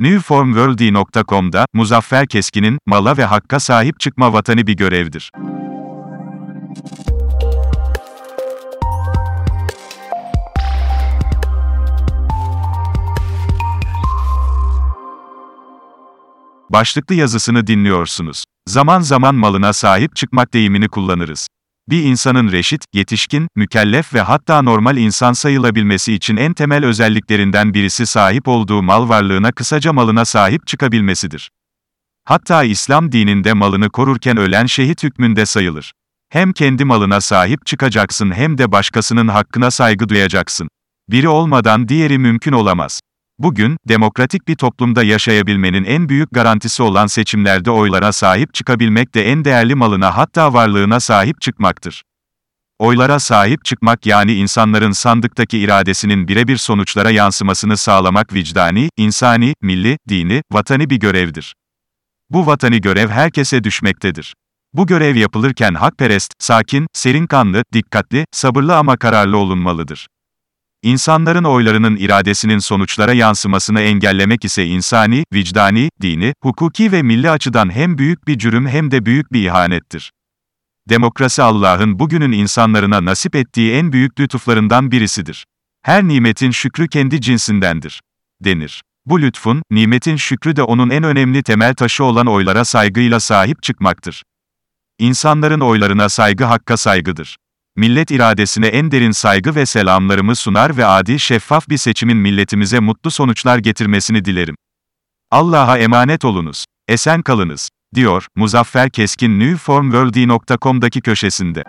Newformworld.com'da, Muzaffer Keskin'in, mala ve hakka sahip çıkma vatanı bir görevdir. Başlıklı yazısını dinliyorsunuz. Zaman zaman malına sahip çıkmak deyimini kullanırız. Bir insanın reşit, yetişkin, mükellef ve hatta normal insan sayılabilmesi için en temel özelliklerinden birisi sahip olduğu mal varlığına kısaca malına sahip çıkabilmesidir. Hatta İslam dininde malını korurken ölen şehit hükmünde sayılır. Hem kendi malına sahip çıkacaksın hem de başkasının hakkına saygı duyacaksın. Biri olmadan diğeri mümkün olamaz. Bugün, demokratik bir toplumda yaşayabilmenin en büyük garantisi olan seçimlerde oylara sahip çıkabilmek de en değerli malına hatta varlığına sahip çıkmaktır. Oylara sahip çıkmak yani insanların sandıktaki iradesinin birebir sonuçlara yansımasını sağlamak vicdani, insani, milli, dini, vatani bir görevdir. Bu vatani görev herkese düşmektedir. Bu görev yapılırken hakperest, sakin, serinkanlı, dikkatli, sabırlı ama kararlı olunmalıdır. İnsanların oylarının iradesinin sonuçlara yansımasını engellemek ise insani, vicdani, dini, hukuki ve milli açıdan hem büyük bir cürüm hem de büyük bir ihanettir. Demokrasi Allah'ın bugünün insanlarına nasip ettiği en büyük lütuflarından birisidir. Her nimetin şükrü kendi cinsindendir. denir. Bu lütfun, nimetin şükrü de onun en önemli temel taşı olan oylara saygıyla sahip çıkmaktır. İnsanların oylarına saygı hakka saygıdır. Millet iradesine en derin saygı ve selamlarımı sunar ve adil şeffaf bir seçimin milletimize mutlu sonuçlar getirmesini dilerim. Allah'a emanet olunuz. Esen kalınız, diyor Muzaffer Keskin newformworld.com'daki köşesinde.